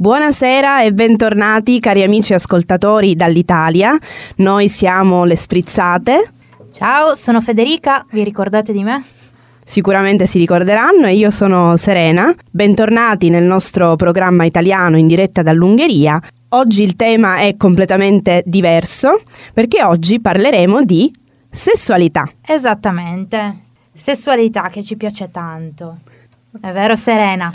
Buonasera e bentornati cari amici ascoltatori dall'Italia. Noi siamo le Sprizzate. Ciao, sono Federica, vi ricordate di me? Sicuramente si ricorderanno e io sono Serena. Bentornati nel nostro programma italiano in diretta dall'Ungheria. Oggi il tema è completamente diverso perché oggi parleremo di sessualità. Esattamente, sessualità che ci piace tanto. È vero Serena?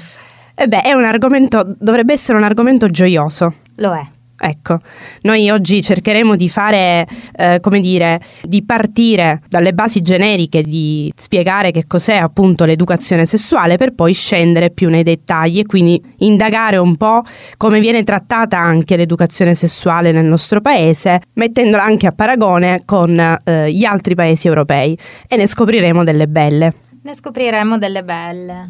E beh, è un argomento, dovrebbe essere un argomento gioioso. Lo è. Ecco, noi oggi cercheremo di fare, eh, come dire, di partire dalle basi generiche, di spiegare che cos'è appunto l'educazione sessuale per poi scendere più nei dettagli e quindi indagare un po' come viene trattata anche l'educazione sessuale nel nostro paese, mettendola anche a paragone con eh, gli altri paesi europei e ne scopriremo delle belle. Ne scopriremo delle belle.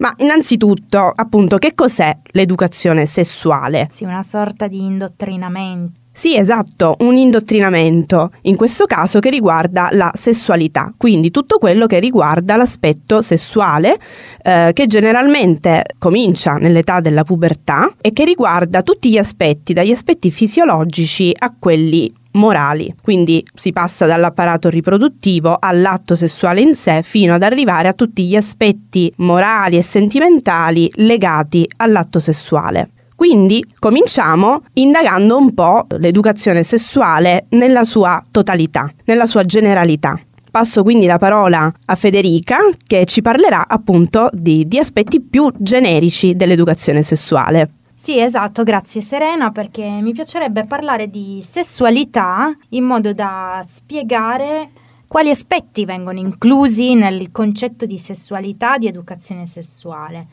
Ma innanzitutto, appunto, che cos'è l'educazione sessuale? Sì, una sorta di indottrinamento. Sì, esatto, un indottrinamento, in questo caso che riguarda la sessualità, quindi tutto quello che riguarda l'aspetto sessuale, eh, che generalmente comincia nell'età della pubertà e che riguarda tutti gli aspetti, dagli aspetti fisiologici a quelli morali, quindi si passa dall'apparato riproduttivo all'atto sessuale in sé fino ad arrivare a tutti gli aspetti morali e sentimentali legati all'atto sessuale. Quindi cominciamo indagando un po' l'educazione sessuale nella sua totalità, nella sua generalità. Passo quindi la parola a Federica che ci parlerà appunto di, di aspetti più generici dell'educazione sessuale. Sì, esatto, grazie Serena, perché mi piacerebbe parlare di sessualità in modo da spiegare quali aspetti vengono inclusi nel concetto di sessualità, di educazione sessuale.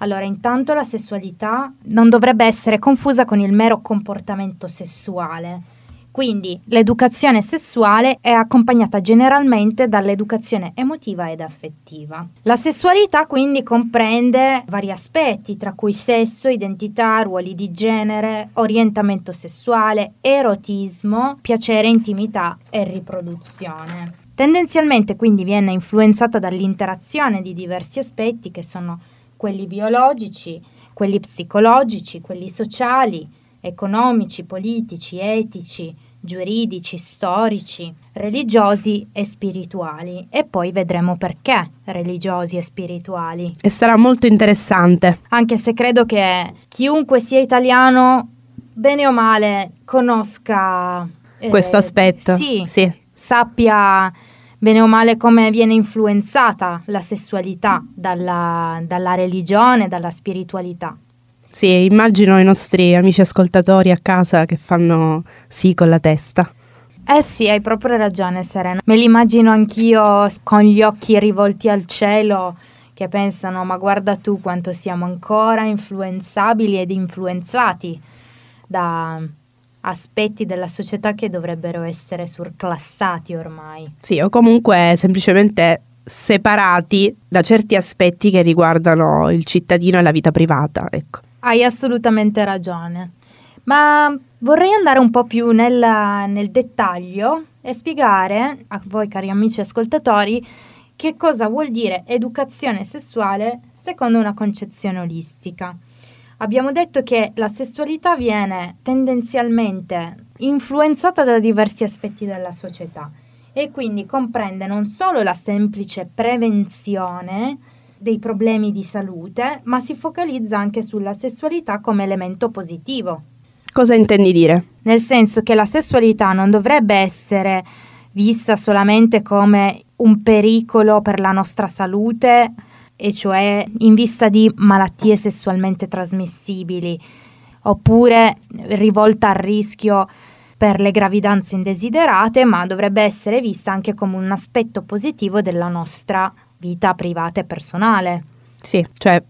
Allora, intanto la sessualità non dovrebbe essere confusa con il mero comportamento sessuale quindi l'educazione sessuale è accompagnata generalmente dall'educazione emotiva ed affettiva. La sessualità quindi comprende vari aspetti, tra cui sesso, identità, ruoli di genere, orientamento sessuale, erotismo, piacere, intimità e riproduzione. Tendenzialmente quindi viene influenzata dall'interazione di diversi aspetti che sono quelli biologici, quelli psicologici, quelli sociali, economici, politici, etici, giuridici, storici, religiosi e spirituali. E poi vedremo perché religiosi e spirituali. E sarà molto interessante. Anche se credo che chiunque sia italiano, bene o male, conosca eh, questo aspetto. Sì, sì. Sappia bene o male come viene influenzata la sessualità dalla, dalla religione, dalla spiritualità. Sì, immagino i nostri amici ascoltatori a casa che fanno sì con la testa. Eh sì, hai proprio ragione Serena. Me li immagino anch'io con gli occhi rivolti al cielo che pensano ma guarda tu quanto siamo ancora influenzabili ed influenzati da aspetti della società che dovrebbero essere surclassati ormai. Sì, o comunque semplicemente separati da certi aspetti che riguardano il cittadino e la vita privata, ecco. Hai assolutamente ragione. Ma vorrei andare un po' più nel, nel dettaglio e spiegare a voi cari amici ascoltatori che cosa vuol dire educazione sessuale secondo una concezione olistica. Abbiamo detto che la sessualità viene tendenzialmente influenzata da diversi aspetti della società e quindi comprende non solo la semplice prevenzione, dei problemi di salute, ma si focalizza anche sulla sessualità come elemento positivo. Cosa intendi dire? Nel senso che la sessualità non dovrebbe essere vista solamente come un pericolo per la nostra salute, e cioè in vista di malattie sessualmente trasmissibili, oppure rivolta al rischio per le gravidanze indesiderate, ma dovrebbe essere vista anche come un aspetto positivo della nostra vita privata e personale. Sì, cioè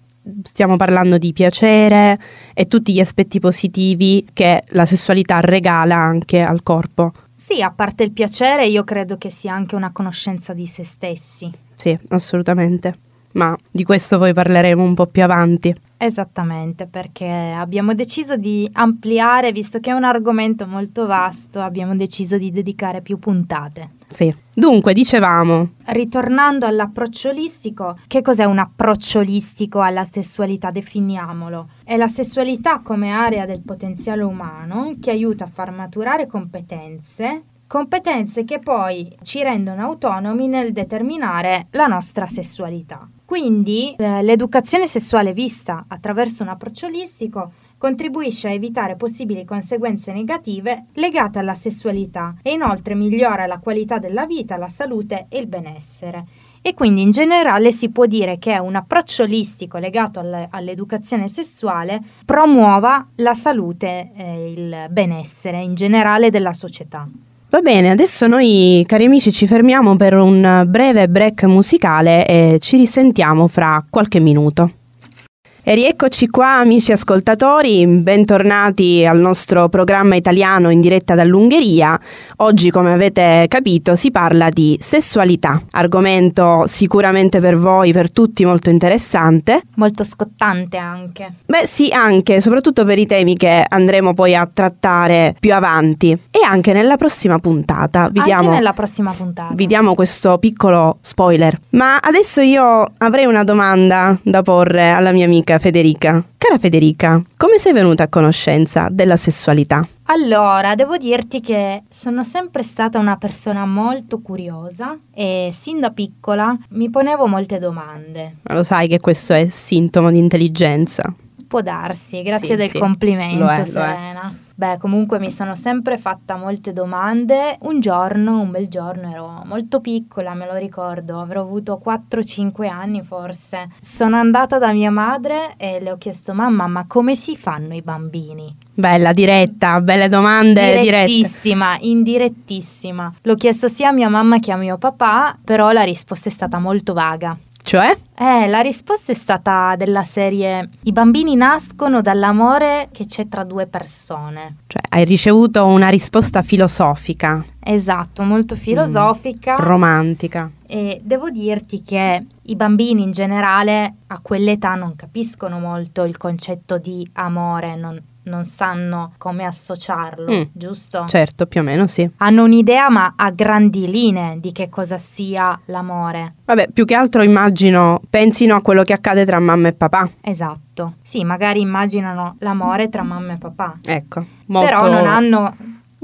stiamo parlando di piacere e tutti gli aspetti positivi che la sessualità regala anche al corpo. Sì, a parte il piacere, io credo che sia anche una conoscenza di se stessi. Sì, assolutamente. Ma di questo poi parleremo un po' più avanti. Esattamente, perché abbiamo deciso di ampliare, visto che è un argomento molto vasto, abbiamo deciso di dedicare più puntate Sì. Dunque, dicevamo. Ritornando all'approccio olistico, che cos'è un approccio olistico alla sessualità? Definiamolo. È la sessualità come area del potenziale umano che aiuta a far maturare competenze competenze che poi ci rendono autonomi nel determinare la nostra sessualità. Quindi eh, l'educazione sessuale vista attraverso un approccio olistico contribuisce a evitare possibili conseguenze negative legate alla sessualità e inoltre migliora la qualità della vita, la salute e il benessere. E quindi in generale si può dire che un approccio olistico legato alle, all'educazione sessuale promuova la salute e il benessere in generale della società. Va bene, adesso noi cari amici ci fermiamo per un breve break musicale e ci risentiamo fra qualche minuto. E rieccoci qua amici ascoltatori, bentornati al nostro programma italiano in diretta dall'Ungheria. Oggi come avete capito si parla di sessualità, argomento sicuramente per voi, per tutti molto interessante. Molto scottante anche. Beh sì, anche, soprattutto per i temi che andremo poi a trattare più avanti e anche nella prossima puntata. Vi diamo, nella prossima puntata. Vi diamo questo piccolo spoiler. Ma adesso io avrei una domanda da porre alla mia amica Federica. Cara Federica, come sei venuta a conoscenza della sessualità? Allora, devo dirti che sono sempre stata una persona molto curiosa e sin da piccola mi ponevo molte domande. Ma lo sai che questo è sintomo di intelligenza? Può darsi, grazie sì, del sì. complimento, è, Serena. Beh, comunque mi sono sempre fatta molte domande. Un giorno, un bel giorno, ero molto piccola, me lo ricordo, avrò avuto 4-5 anni forse. Sono andata da mia madre e le ho chiesto, mamma, ma come si fanno i bambini? Bella, diretta, belle domande. Direttissima, dirette. indirettissima. L'ho chiesto sia a mia mamma che a mio papà, però la risposta è stata molto vaga. Cioè? Eh, la risposta è stata della serie I bambini nascono dall'amore che c'è tra due persone. Cioè, hai ricevuto una risposta filosofica. Esatto, molto mm. filosofica. Mm, romantica. E devo dirti che i bambini in generale a quell'età non capiscono molto il concetto di amore, non, non sanno come associarlo, mm, giusto? Certo, più o meno sì. Hanno un'idea ma a grandi linee di che cosa sia l'amore. Vabbè, più che altro immagino pensino a quello che accade tra mamma e papà. Esatto. Sì, magari immaginano l'amore tra mamma e papà. Ecco. Molto... Però non hanno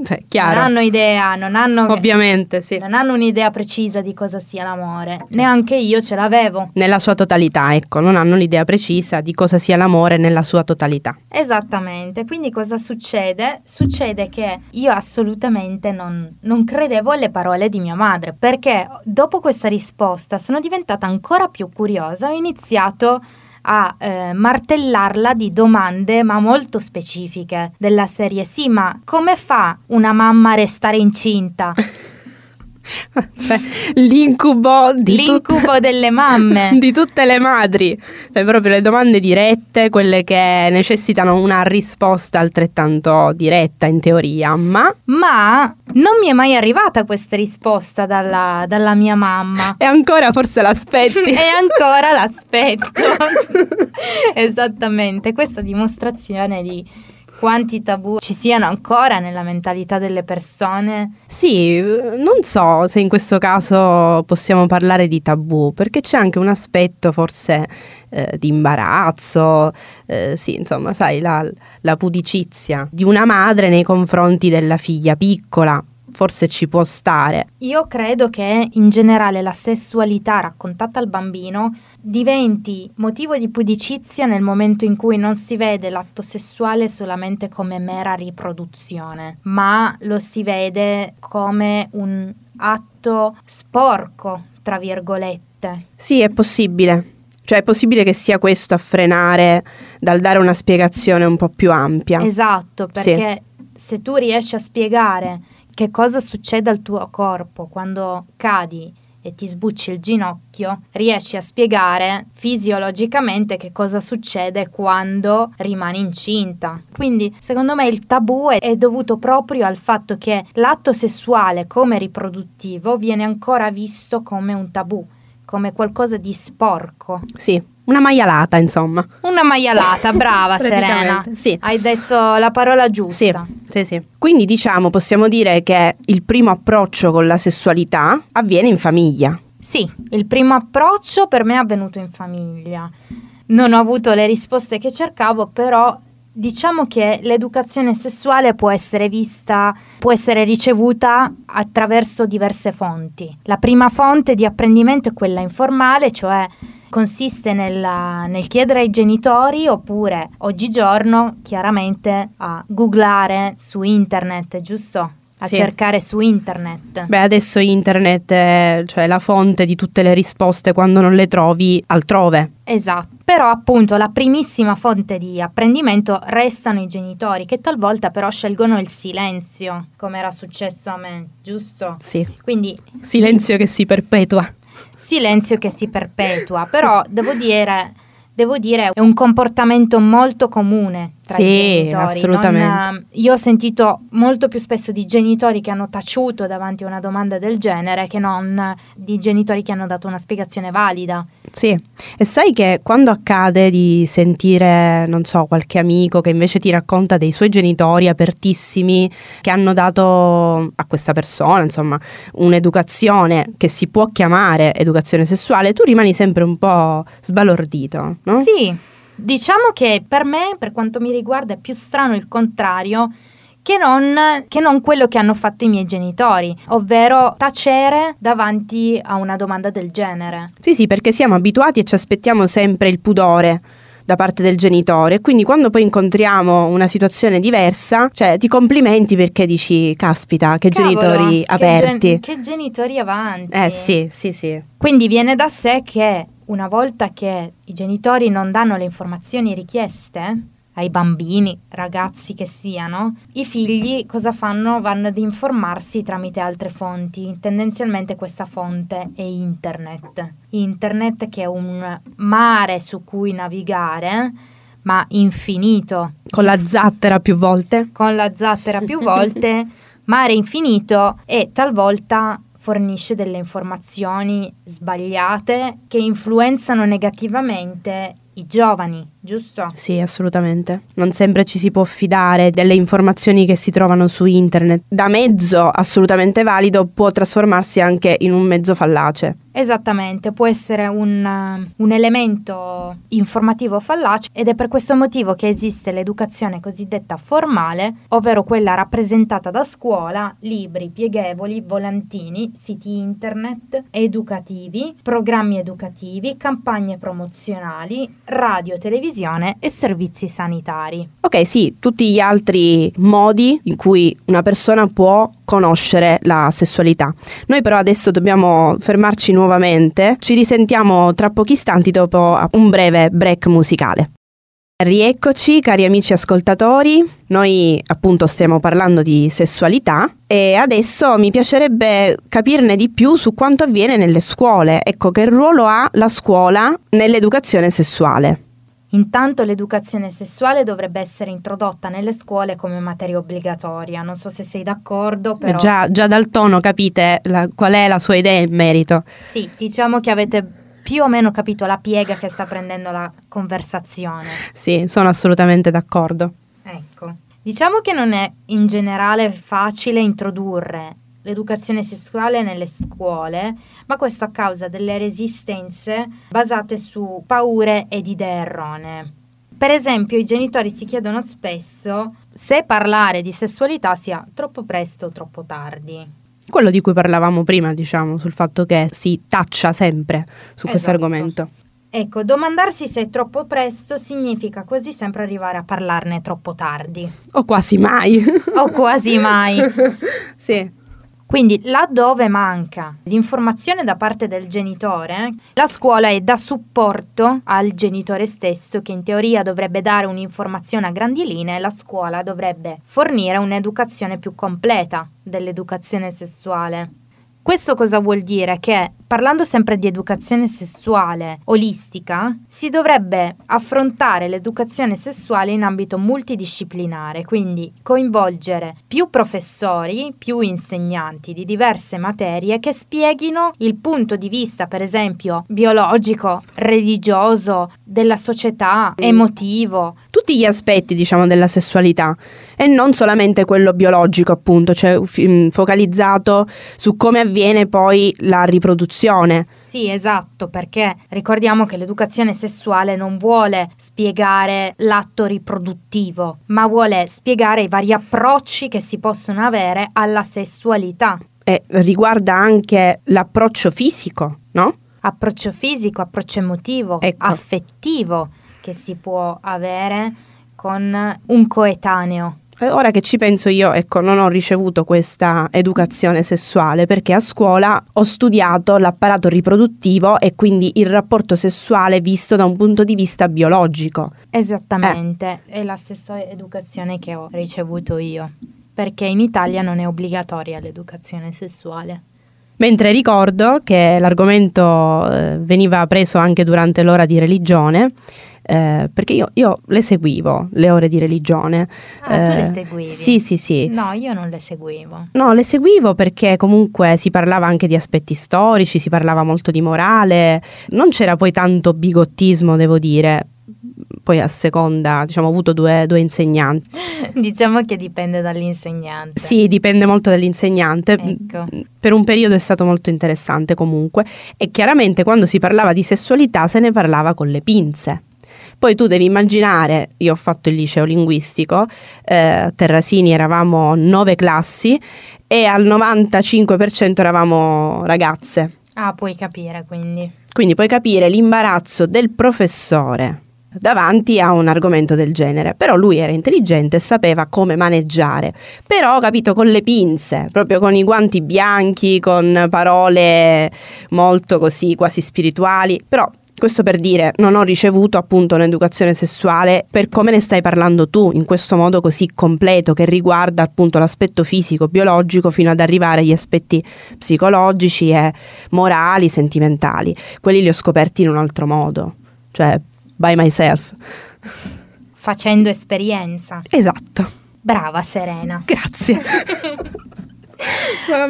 cioè, chiaro. Non hanno idea, non hanno, Ovviamente, sì. non hanno un'idea precisa di cosa sia l'amore. Neanche io ce l'avevo. Nella sua totalità, ecco, non hanno l'idea precisa di cosa sia l'amore nella sua totalità. Esattamente, quindi cosa succede? Succede che io assolutamente non, non credevo alle parole di mia madre, perché dopo questa risposta sono diventata ancora più curiosa, ho iniziato a eh, martellarla di domande ma molto specifiche della serie sì ma come fa una mamma a restare incinta? Cioè, l'incubo, l'incubo tut- delle mamme. di tutte le madri. Cioè, proprio le domande dirette quelle che necessitano una risposta altrettanto diretta in teoria. Ma ma non mi è mai arrivata questa risposta dalla, dalla mia mamma. E ancora forse l'aspetti e ancora l'aspetto esattamente questa dimostrazione di quanti tabù ci siano ancora nella mentalità delle persone? Sì, non so se in questo caso possiamo parlare di tabù, perché c'è anche un aspetto forse eh, di imbarazzo, eh, sì, insomma, sai, la, la pudicizia di una madre nei confronti della figlia piccola forse ci può stare. Io credo che in generale la sessualità raccontata al bambino diventi motivo di pudicizia nel momento in cui non si vede l'atto sessuale solamente come mera riproduzione, ma lo si vede come un atto sporco, tra virgolette. Sì, è possibile. Cioè è possibile che sia questo a frenare dal dare una spiegazione un po' più ampia. Esatto, perché sì. se tu riesci a spiegare che cosa succede al tuo corpo quando cadi e ti sbucci il ginocchio, riesci a spiegare fisiologicamente che cosa succede quando rimani incinta. Quindi, secondo me, il tabù è dovuto proprio al fatto che l'atto sessuale come riproduttivo viene ancora visto come un tabù, come qualcosa di sporco. Sì, una maialata, insomma. Una maialata, brava Serena. Sì. Hai detto la parola giusta. Sì, sì, sì. Quindi diciamo, possiamo dire che il primo approccio con la sessualità avviene in famiglia. Sì, il primo approccio per me è avvenuto in famiglia. Non ho avuto le risposte che cercavo, però Diciamo che l'educazione sessuale può essere vista, può essere ricevuta attraverso diverse fonti. La prima fonte di apprendimento è quella informale, cioè consiste nella, nel chiedere ai genitori oppure oggigiorno chiaramente a googlare su internet, giusto? a sì. cercare su internet. Beh, adesso internet è cioè, la fonte di tutte le risposte quando non le trovi altrove. Esatto, però appunto la primissima fonte di apprendimento restano i genitori che talvolta però scelgono il silenzio, come era successo a me, giusto? Sì. Quindi silenzio che si perpetua. Silenzio che si perpetua, però devo dire devo dire, è un comportamento molto comune tra sì, i genitori. assolutamente. Non, io ho sentito molto più spesso di genitori che hanno taciuto davanti a una domanda del genere che non di genitori che hanno dato una spiegazione valida. Sì, e sai che quando accade di sentire, non so, qualche amico che invece ti racconta dei suoi genitori apertissimi che hanno dato a questa persona, insomma, un'educazione che si può chiamare educazione sessuale, tu rimani sempre un po' sbalordito no? Sì, diciamo che per me, per quanto mi riguarda, è più strano il contrario. Che non, che non, quello che hanno fatto i miei genitori, ovvero tacere davanti a una domanda del genere. Sì, sì, perché siamo abituati e ci aspettiamo sempre il pudore da parte del genitore. Quindi quando poi incontriamo una situazione diversa, cioè ti complimenti perché dici, caspita, che Cavolo, genitori aperti. Che, gen- che genitori avanti. Eh sì, sì, sì. Quindi viene da sé che una volta che i genitori non danno le informazioni richieste ai bambini, ragazzi che siano, i figli cosa fanno? Vanno ad informarsi tramite altre fonti. Tendenzialmente questa fonte è internet. Internet che è un mare su cui navigare, ma infinito. Con la zattera più volte? Con la zattera più volte, mare infinito e talvolta fornisce delle informazioni sbagliate che influenzano negativamente i giovani, giusto? Sì, assolutamente. Non sempre ci si può fidare delle informazioni che si trovano su internet. Da mezzo assolutamente valido può trasformarsi anche in un mezzo fallace. Esattamente, può essere un, un, elemento informativo fallace ed è per questo motivo che esiste l'educazione cosiddetta formale, ovvero quella rappresentata da scuola, libri pieghevoli, volantini, siti internet educativi, programmi educativi, campagne promozionali, radio, televisione e servizi sanitari. Ok, sì, tutti gli altri modi in cui una persona può conoscere la sessualità. Noi però adesso dobbiamo fermarci nuovamente. Ci risentiamo tra pochi istanti dopo un breve break musicale. Rieccoci cari amici ascoltatori, noi appunto stiamo parlando di sessualità e adesso mi piacerebbe capirne di più su quanto avviene nelle scuole, ecco che ruolo ha la scuola nell'educazione sessuale. Intanto l'educazione sessuale dovrebbe essere introdotta nelle scuole come materia obbligatoria. Non so se sei d'accordo, però... Già, già dal tono capite la, qual è la sua idea in merito. Sì, diciamo che avete più o meno capito la piega che sta prendendo la conversazione. Sì, sono assolutamente d'accordo. Ecco. Diciamo che non è in generale facile introdurre l'educazione sessuale nelle scuole, ma questo a causa delle resistenze basate su paure ed idee erronee. Per esempio, i genitori si chiedono spesso se parlare di sessualità sia troppo presto o troppo tardi. Quello di cui parlavamo prima, diciamo, sul fatto che si taccia sempre su esatto. questo argomento. Ecco, domandarsi se è troppo presto significa quasi sempre arrivare a parlarne troppo tardi. O quasi mai. o quasi mai. sì. Quindi laddove manca l'informazione da parte del genitore, la scuola è da supporto al genitore stesso che in teoria dovrebbe dare un'informazione a grandi linee, la scuola dovrebbe fornire un'educazione più completa dell'educazione sessuale. Questo cosa vuol dire? Che parlando sempre di educazione sessuale olistica, si dovrebbe affrontare l'educazione sessuale in ambito multidisciplinare, quindi coinvolgere più professori, più insegnanti di diverse materie che spieghino il punto di vista, per esempio, biologico, religioso, della società, emotivo. Tutti gli aspetti, diciamo, della sessualità e non solamente quello biologico, appunto, cioè focalizzato su come avviene poi la riproduzione. Sì, esatto, perché ricordiamo che l'educazione sessuale non vuole spiegare l'atto riproduttivo, ma vuole spiegare i vari approcci che si possono avere alla sessualità. E riguarda anche l'approccio fisico, no? Approccio fisico, approccio emotivo, ecco. affettivo che si può avere con un coetaneo. Ora che ci penso io, ecco, non ho ricevuto questa educazione sessuale perché a scuola ho studiato l'apparato riproduttivo e quindi il rapporto sessuale visto da un punto di vista biologico. Esattamente, eh. è la stessa educazione che ho ricevuto io, perché in Italia non è obbligatoria l'educazione sessuale. Mentre ricordo che l'argomento eh, veniva preso anche durante l'ora di religione eh, perché io, io, le seguivo le ore di religione. Ah, eh, tu le eh, seguivi? Sì, sì, sì. No, io non le seguivo. No, le seguivo perché comunque si parlava anche di aspetti storici, si parlava molto di morale, non c'era poi tanto bigottismo, devo dire, poi a seconda, diciamo, ho avuto due, due, insegnanti. diciamo che dipende dall'insegnante. Sì, dipende molto dall'insegnante. Ecco. Per un periodo è stato molto interessante comunque e chiaramente quando si parlava di sessualità se ne parlava con le pinze. Poi tu devi immaginare, io ho fatto il liceo linguistico, eh, a Terrasini eravamo nove classi e al 95% eravamo ragazze. Ah, puoi capire quindi. Quindi puoi capire l'imbarazzo del professore davanti a un argomento del genere. Però lui era intelligente e sapeva come maneggiare. Però, capito, con le pinze, proprio con i guanti bianchi, con parole molto così quasi spirituali. Però questo per dire, non ho ricevuto appunto un'educazione sessuale per come ne stai parlando tu, in questo modo così completo che riguarda appunto l'aspetto fisico, biologico, fino ad arrivare agli aspetti psicologici e morali, sentimentali. Quelli li ho scoperti in un altro modo, cioè by myself. Facendo esperienza. Esatto. Brava Serena. Grazie.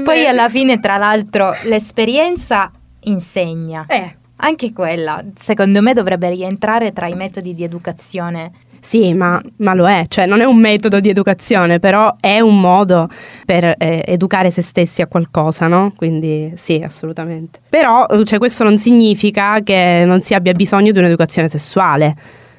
Poi alla fine, tra l'altro, l'esperienza insegna. Eh anche quella, secondo me, dovrebbe rientrare tra i metodi di educazione. Sì, ma, ma, lo è, cioè non è un metodo di educazione, però è un modo per eh, educare se stessi a qualcosa, no? Quindi sì, assolutamente. Però cioè, questo non significa che non si abbia bisogno di un'educazione sessuale.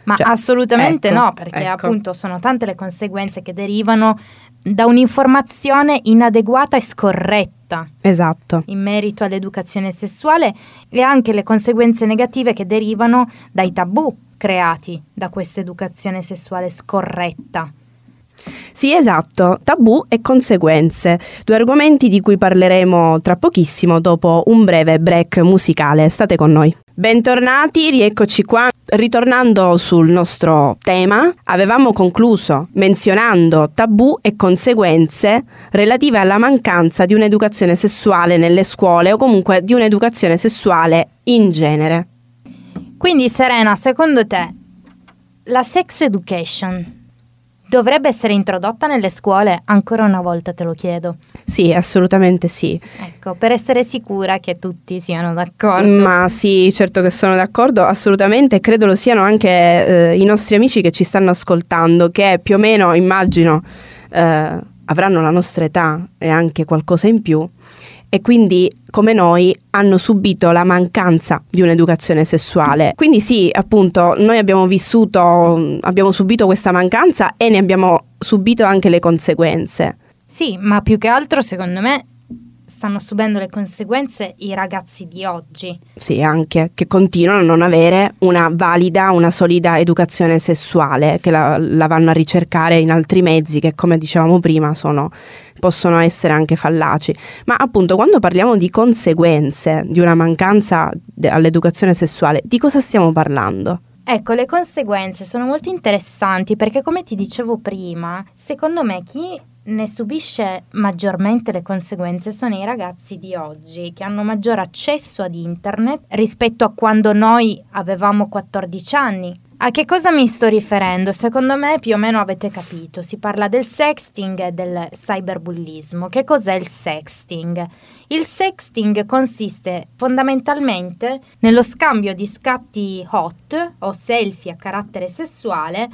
Ma cioè, assolutamente ecco, no, perché ecco. appunto sono tante le conseguenze che derivano da un'informazione inadeguata e scorretta. Esatto. In merito all'educazione sessuale e anche le conseguenze negative che derivano dai tabù creati da questa educazione sessuale scorretta. Sì, esatto, tabù e conseguenze, due argomenti di cui parleremo tra pochissimo dopo un breve break musicale. State con noi. Bentornati, rieccoci qua. Ritornando sul nostro tema, avevamo concluso menzionando tabù e conseguenze relative alla mancanza di un'educazione sessuale nelle scuole o comunque di un'educazione sessuale in genere. Quindi Serena, secondo te la sex education dovrebbe essere introdotta nelle scuole? Ancora una volta te lo chiedo. Sì, assolutamente sì. Ecco, per essere sicura che tutti siano d'accordo. Ma sì, certo che sono d'accordo, assolutamente, credo lo siano anche eh, i nostri amici che ci stanno ascoltando, che più o meno, immagino, eh, avranno la nostra età e anche qualcosa in più e quindi come noi hanno subito la mancanza di un'educazione sessuale. Quindi sì, appunto, noi abbiamo vissuto, abbiamo subito questa mancanza e ne abbiamo subito anche le conseguenze. Sì, ma più che altro secondo me stanno subendo le conseguenze i ragazzi di oggi. Sì, anche, che continuano a non avere una valida, una solida educazione sessuale, che la, la vanno a ricercare in altri mezzi che, come dicevamo prima, sono, possono essere anche fallaci. Ma appunto, quando parliamo di conseguenze di una mancanza de- all'educazione sessuale, di cosa stiamo parlando? Ecco, le conseguenze sono molto interessanti perché come ti dicevo prima, secondo me chi ne subisce maggiormente le conseguenze sono i ragazzi di oggi che hanno maggior accesso ad internet rispetto a quando noi avevamo 14 anni. A che cosa mi sto riferendo? Secondo me più o meno avete capito, si parla del sexting e del cyberbullismo. Che cos'è il sexting? Il sexting consiste fondamentalmente nello scambio di scatti hot o selfie a carattere sessuale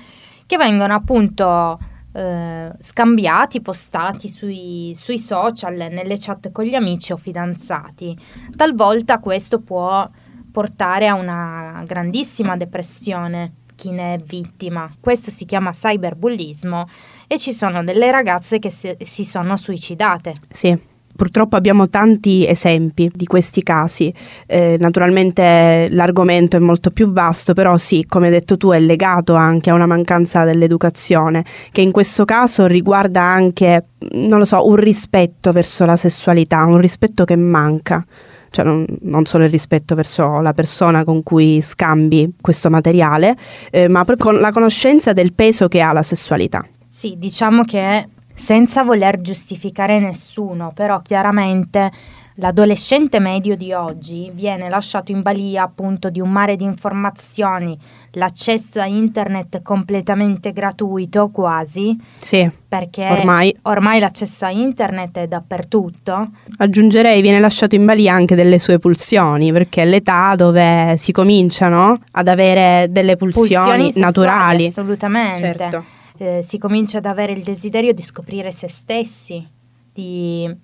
che vengono appunto eh, scambiati, postati sui, sui social, nelle chat con gli amici o fidanzati. Talvolta questo può portare a una grandissima depressione chi ne è vittima. Questo si chiama cyberbullismo e ci sono delle ragazze che si, si sono suicidate. Sì. Purtroppo abbiamo tanti esempi di questi casi, eh, naturalmente l'argomento è molto più vasto, però sì, come hai detto tu, è legato anche a una mancanza dell'educazione, che in questo caso riguarda anche, non lo so, un rispetto verso la sessualità, un rispetto che manca cioè non, non, solo il rispetto verso la persona con cui scambi questo materiale, eh, ma proprio con la conoscenza del peso che ha la sessualità. Sì, diciamo che senza voler giustificare nessuno, però chiaramente L'adolescente medio di oggi viene lasciato in balia appunto di un mare di informazioni, l'accesso a internet è completamente gratuito quasi. Sì. Perché ormai. ormai l'accesso a internet è dappertutto. Aggiungerei viene lasciato in balia anche delle sue pulsioni, perché è l'età dove si cominciano ad avere delle pulsioni, pulsioni naturali. Assolutamente. Certo. Eh, si comincia ad avere il desiderio di scoprire se stessi, di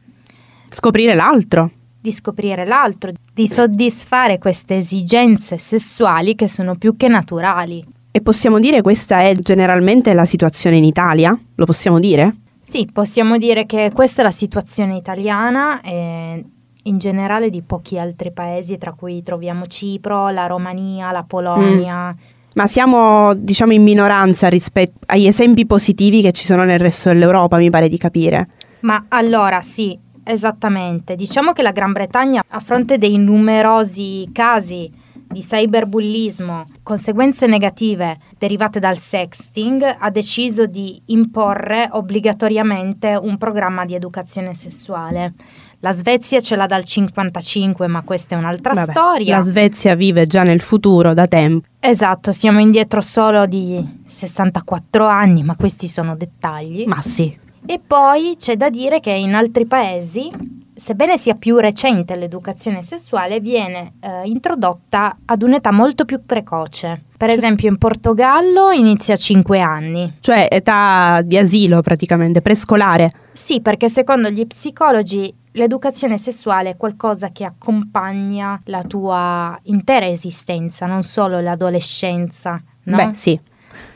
Scoprire l'altro. Di scoprire l'altro, di soddisfare queste esigenze sessuali che sono più che naturali. E possiamo dire questa è generalmente la situazione in Italia? Lo possiamo dire? Sì, possiamo dire che questa è la situazione italiana e in generale di pochi altri paesi, tra cui troviamo Cipro, la Romania, la Polonia. Mm. Ma siamo, diciamo, in minoranza rispetto agli esempi positivi che ci sono nel resto dell'Europa, mi pare di capire. Ma allora sì, Esattamente, diciamo che la Gran Bretagna a fronte dei numerosi casi di cyberbullismo, conseguenze negative derivate dal sexting, ha deciso di imporre obbligatoriamente un programma di educazione sessuale. La Svezia ce l'ha dal 55, ma questa è un'altra Vabbè, storia. La Svezia vive già nel futuro da tempo. Esatto, siamo indietro solo di 64 anni, ma questi sono dettagli. Ma sì. E poi c'è da dire che in altri paesi, sebbene sia più recente l'educazione sessuale, viene eh, introdotta ad un'età molto più precoce. Per esempio in Portogallo inizia a 5 anni. Cioè età di asilo praticamente, prescolare. Sì, perché secondo gli psicologi l'educazione sessuale è qualcosa che accompagna la tua intera esistenza, non solo l'adolescenza. No? Beh, sì.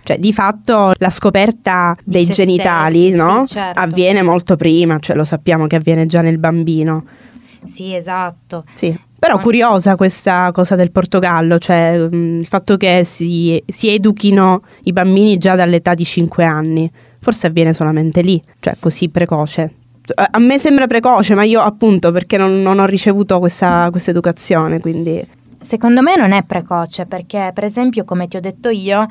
Cioè, di fatto la scoperta dei genitali stessi, no? sì, certo. avviene molto prima, cioè lo sappiamo che avviene già nel bambino. Sì, esatto. Sì. Però curiosa questa cosa del Portogallo, cioè mh, il fatto che si, si educhino i bambini già dall'età di 5 anni. Forse avviene solamente lì, cioè così precoce. A me sembra precoce, ma io appunto perché non, non ho ricevuto questa, questa educazione, quindi... Secondo me non è precoce perché, per esempio, come ti ho detto io,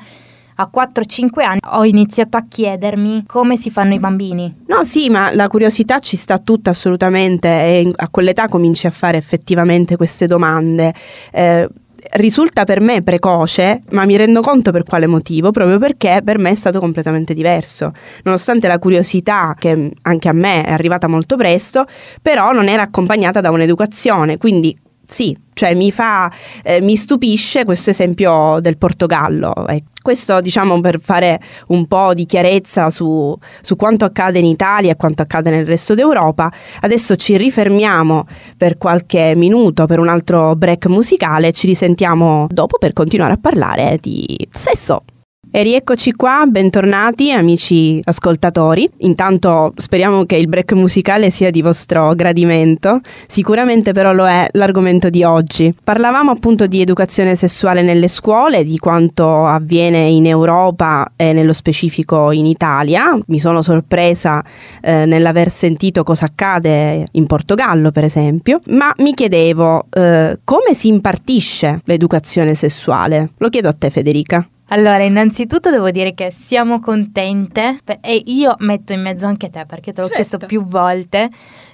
a 4-5 anni ho iniziato a chiedermi come si fanno i bambini. No, sì, ma la curiosità ci sta tutta assolutamente e a quell'età cominci a fare effettivamente queste domande. Eh, risulta per me precoce, ma mi rendo conto per quale motivo, proprio perché per me è stato completamente diverso. Nonostante la curiosità, che anche a me è arrivata molto presto, però non era accompagnata da un'educazione, quindi sì, cioè mi fa, eh, mi stupisce questo esempio del Portogallo. Questo diciamo per fare un po' di chiarezza su, su, quanto accade in Italia e quanto accade nel resto d'Europa. Adesso ci rifermiamo per qualche minuto per un altro break musicale e ci risentiamo dopo per continuare a parlare di sesso. E rieccoci qua, bentornati amici ascoltatori. Intanto speriamo che il break musicale sia di vostro gradimento, sicuramente però lo è l'argomento di oggi. Parlavamo appunto di educazione sessuale nelle scuole, di quanto avviene in Europa e nello specifico in Italia. Mi sono sorpresa eh, nell'aver sentito cosa accade in Portogallo, per esempio, ma mi chiedevo eh, come si impartisce l'educazione sessuale. Lo chiedo a te Federica. Allora, innanzitutto devo dire che siamo contente e io metto in mezzo anche te perché te l'ho certo. chiesto più volte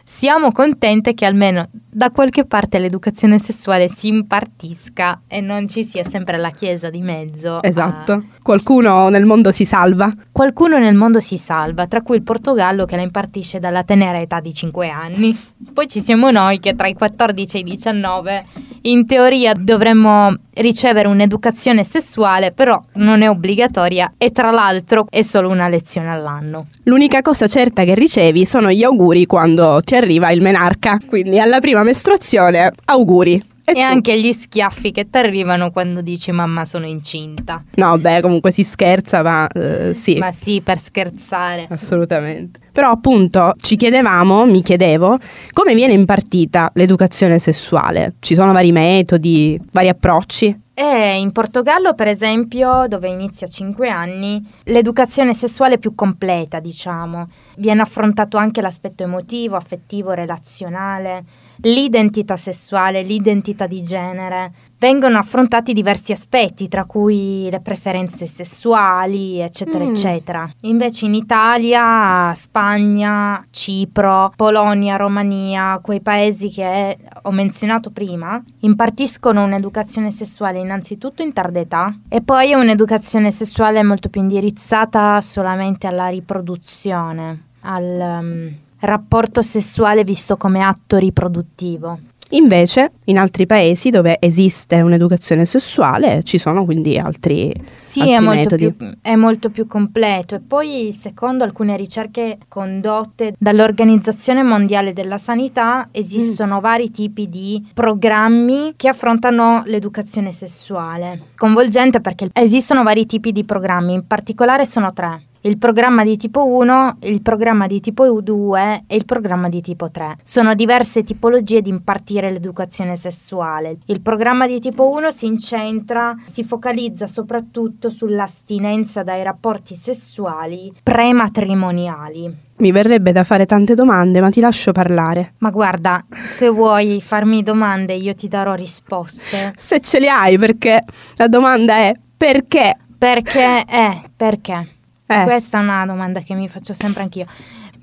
siamo contente che almeno da qualche parte l'educazione sessuale si impartisca e non ci sia sempre la Chiesa di mezzo. Esatto, a... qualcuno nel mondo si salva. Qualcuno nel mondo si salva, tra cui il Portogallo che la impartisce dalla tenera età di 5 anni. Poi ci siamo noi che tra i 14 e i 19 in teoria dovremmo ricevere un'educazione sessuale, però non è obbligatoria e tra l'altro è solo una lezione all'anno. L'unica cosa certa che ricevi sono gli auguri quando ti arriva il menarca, quindi alla prima mestruazione auguri. E, e anche gli schiaffi che ti arrivano quando dici mamma sono incinta. No, beh, comunque si scherza, ma uh, sì. Ma sì, per scherzare. Assolutamente. Però appunto ci chiedevamo, mi chiedevo, come viene impartita l'educazione sessuale? Ci sono vari metodi, vari approcci? E in Portogallo, per esempio, dove inizia a 5 anni, l'educazione sessuale è più completa, diciamo. Viene affrontato anche l'aspetto emotivo, affettivo, relazionale, l'identità sessuale, l'identità di genere. Vengono affrontati diversi aspetti, tra cui le preferenze sessuali, eccetera, mm. eccetera. Invece in Italia, Spagna, Cipro, Polonia, Romania, quei paesi che ho menzionato prima, impartiscono un'educazione sessuale innanzitutto in tarda età e poi un'educazione sessuale molto più indirizzata solamente alla riproduzione, al um, rapporto sessuale visto come atto riproduttivo. Invece, in altri paesi dove esiste un'educazione sessuale ci sono quindi altri, sì, altri è molto metodi. Più, è molto più completo e poi, secondo alcune ricerche condotte dall'Organizzazione Mondiale della Sanità, esistono mm. vari tipi di programmi che affrontano l'educazione sessuale. Coinvolgente perché esistono vari tipi di programmi, in particolare sono tre il programma di tipo 1, il programma di tipo 2 e il programma di tipo 3. Sono diverse tipologie di impartire l'educazione sessuale. Il programma di tipo 1 si incentra, si focalizza soprattutto sull'astinenza dai rapporti sessuali prematrimoniali. Mi verrebbe da fare tante domande, ma ti lascio parlare. Ma guarda, se vuoi farmi domande io ti darò risposte. Se ce le hai, perché la domanda è perché? Perché è, perché? Eh. Questa è una domanda che mi faccio sempre anch'io.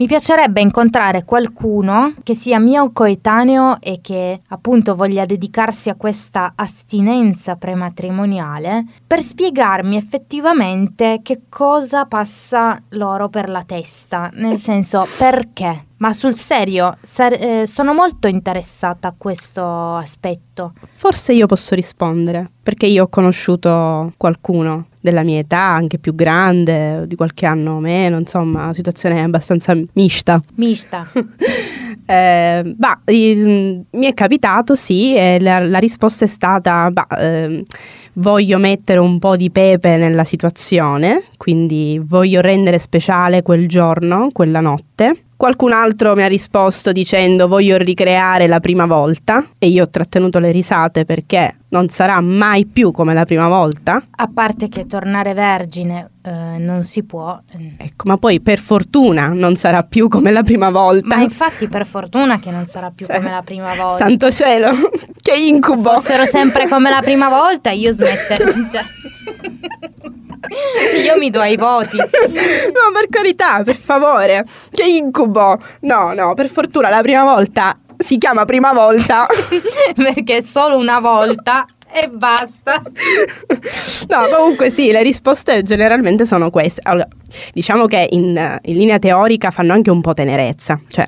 Mi piacerebbe incontrare qualcuno che sia mio coetaneo e che appunto voglia dedicarsi a questa astinenza prematrimoniale per spiegarmi effettivamente che cosa passa loro per la testa, nel senso perché. Ma sul serio, sar- eh, sono molto interessata a questo aspetto. Forse io posso rispondere, perché io ho conosciuto qualcuno della mia età, anche più grande, di qualche anno meno, insomma, una situazione abbastanza mista. Mista. eh, bah, mi è capitato, sì, e la, la risposta è stata, bah, eh, voglio mettere un po' di pepe nella situazione, quindi voglio rendere speciale quel giorno, quella notte. Qualcun altro mi ha risposto dicendo voglio ricreare la prima volta e io ho trattenuto le risate perché non sarà mai più come la prima volta. A parte che tornare vergine eh, non si può. Ecco, ma poi per fortuna non sarà più come la prima volta. Ma infatti per fortuna che non sarà più cioè, come la prima volta. Santo cielo, che incubo. Se fossero sempre come la prima volta io smetterei. Cioè. Io mi do ai voti. No, per carità, per favore. Che incubo. No, no, per fortuna la prima volta si chiama prima volta. Perché è solo una volta e basta. No, comunque sì, le risposte generalmente sono queste. Allora, diciamo che in, in linea teorica fanno anche un po' tenerezza, cioè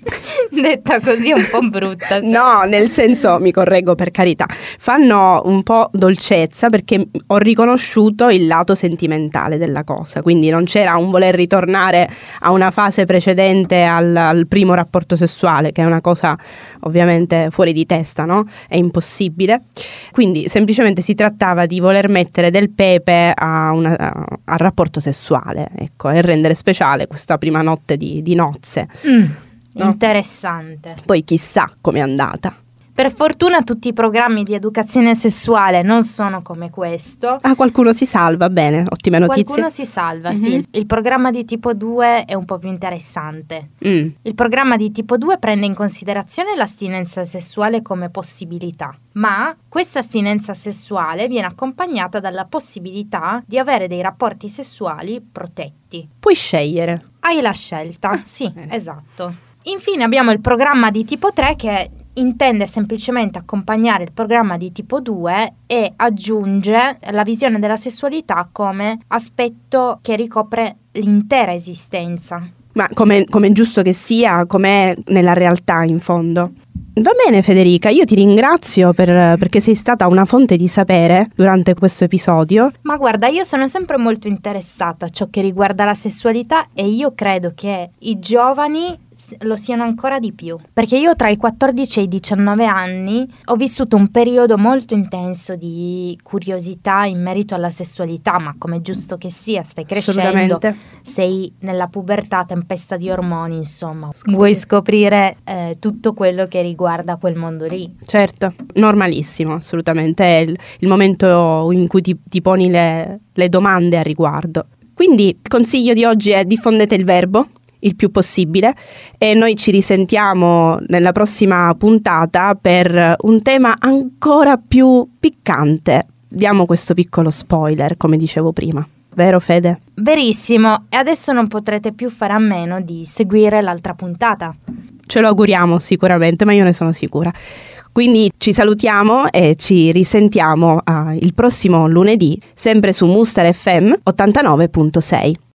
Detta così è un po' brutta. No, nel senso, mi correggo per carità, fanno un po' dolcezza perché ho riconosciuto il lato sentimentale della cosa, quindi non c'era un voler ritornare a una fase precedente al, al primo rapporto sessuale, che è una cosa ovviamente fuori di testa, no? È impossibile. Quindi semplicemente si trattava di voler mettere del pepe a una, a, al rapporto sessuale, ecco, e rendere speciale questa prima notte di, di nozze. Mm. No? Interessante. Poi chissà com'è andata. Per fortuna tutti i programmi di educazione sessuale non sono come questo. Ah, qualcuno si salva, bene, ottime notizie. Qualcuno si salva, mm-hmm. sì. Il programma di tipo 2 è un po' più interessante. Mm. Il programma di tipo 2 prende in considerazione l'astinenza sessuale come possibilità, ma questa astinenza sessuale viene accompagnata dalla possibilità di avere dei rapporti sessuali protetti. Puoi scegliere. Hai la scelta, ah, sì, bene. esatto. Infine abbiamo il programma di tipo 3 che intende semplicemente accompagnare il programma di tipo 2 e aggiunge la visione della sessualità come aspetto che ricopre l'intera esistenza. Ma come è giusto che sia, com'è nella realtà in fondo. Va bene Federica, io ti ringrazio per, perché sei stata una fonte di sapere durante questo episodio. Ma guarda, io sono sempre molto interessata a ciò che riguarda la sessualità e io credo che i giovani lo siano ancora di più. Perché io tra i 14 e i 19 anni ho vissuto un periodo molto intenso di curiosità in merito alla sessualità, ma come giusto che sia, stai crescendo, sei nella pubertà, tempesta di ormoni, insomma, Scopri. vuoi scoprire eh, tutto quello che riguarda quel mondo lì. Certo, normalissimo, assolutamente, è il, il momento in cui ti, ti poni le, le domande a riguardo. Quindi il consiglio di oggi è diffondete il verbo, il più possibile e noi ci risentiamo nella prossima puntata per un tema ancora più piccante. Diamo questo piccolo spoiler, come dicevo prima. Vero Fede? Verissimo, e adesso non potrete più fare a meno di seguire l'altra puntata. Ce lo auguriamo sicuramente, ma io ne sono sicura. Quindi ci salutiamo e ci risentiamo uh, il prossimo lunedì, sempre su Muster FM 89.6.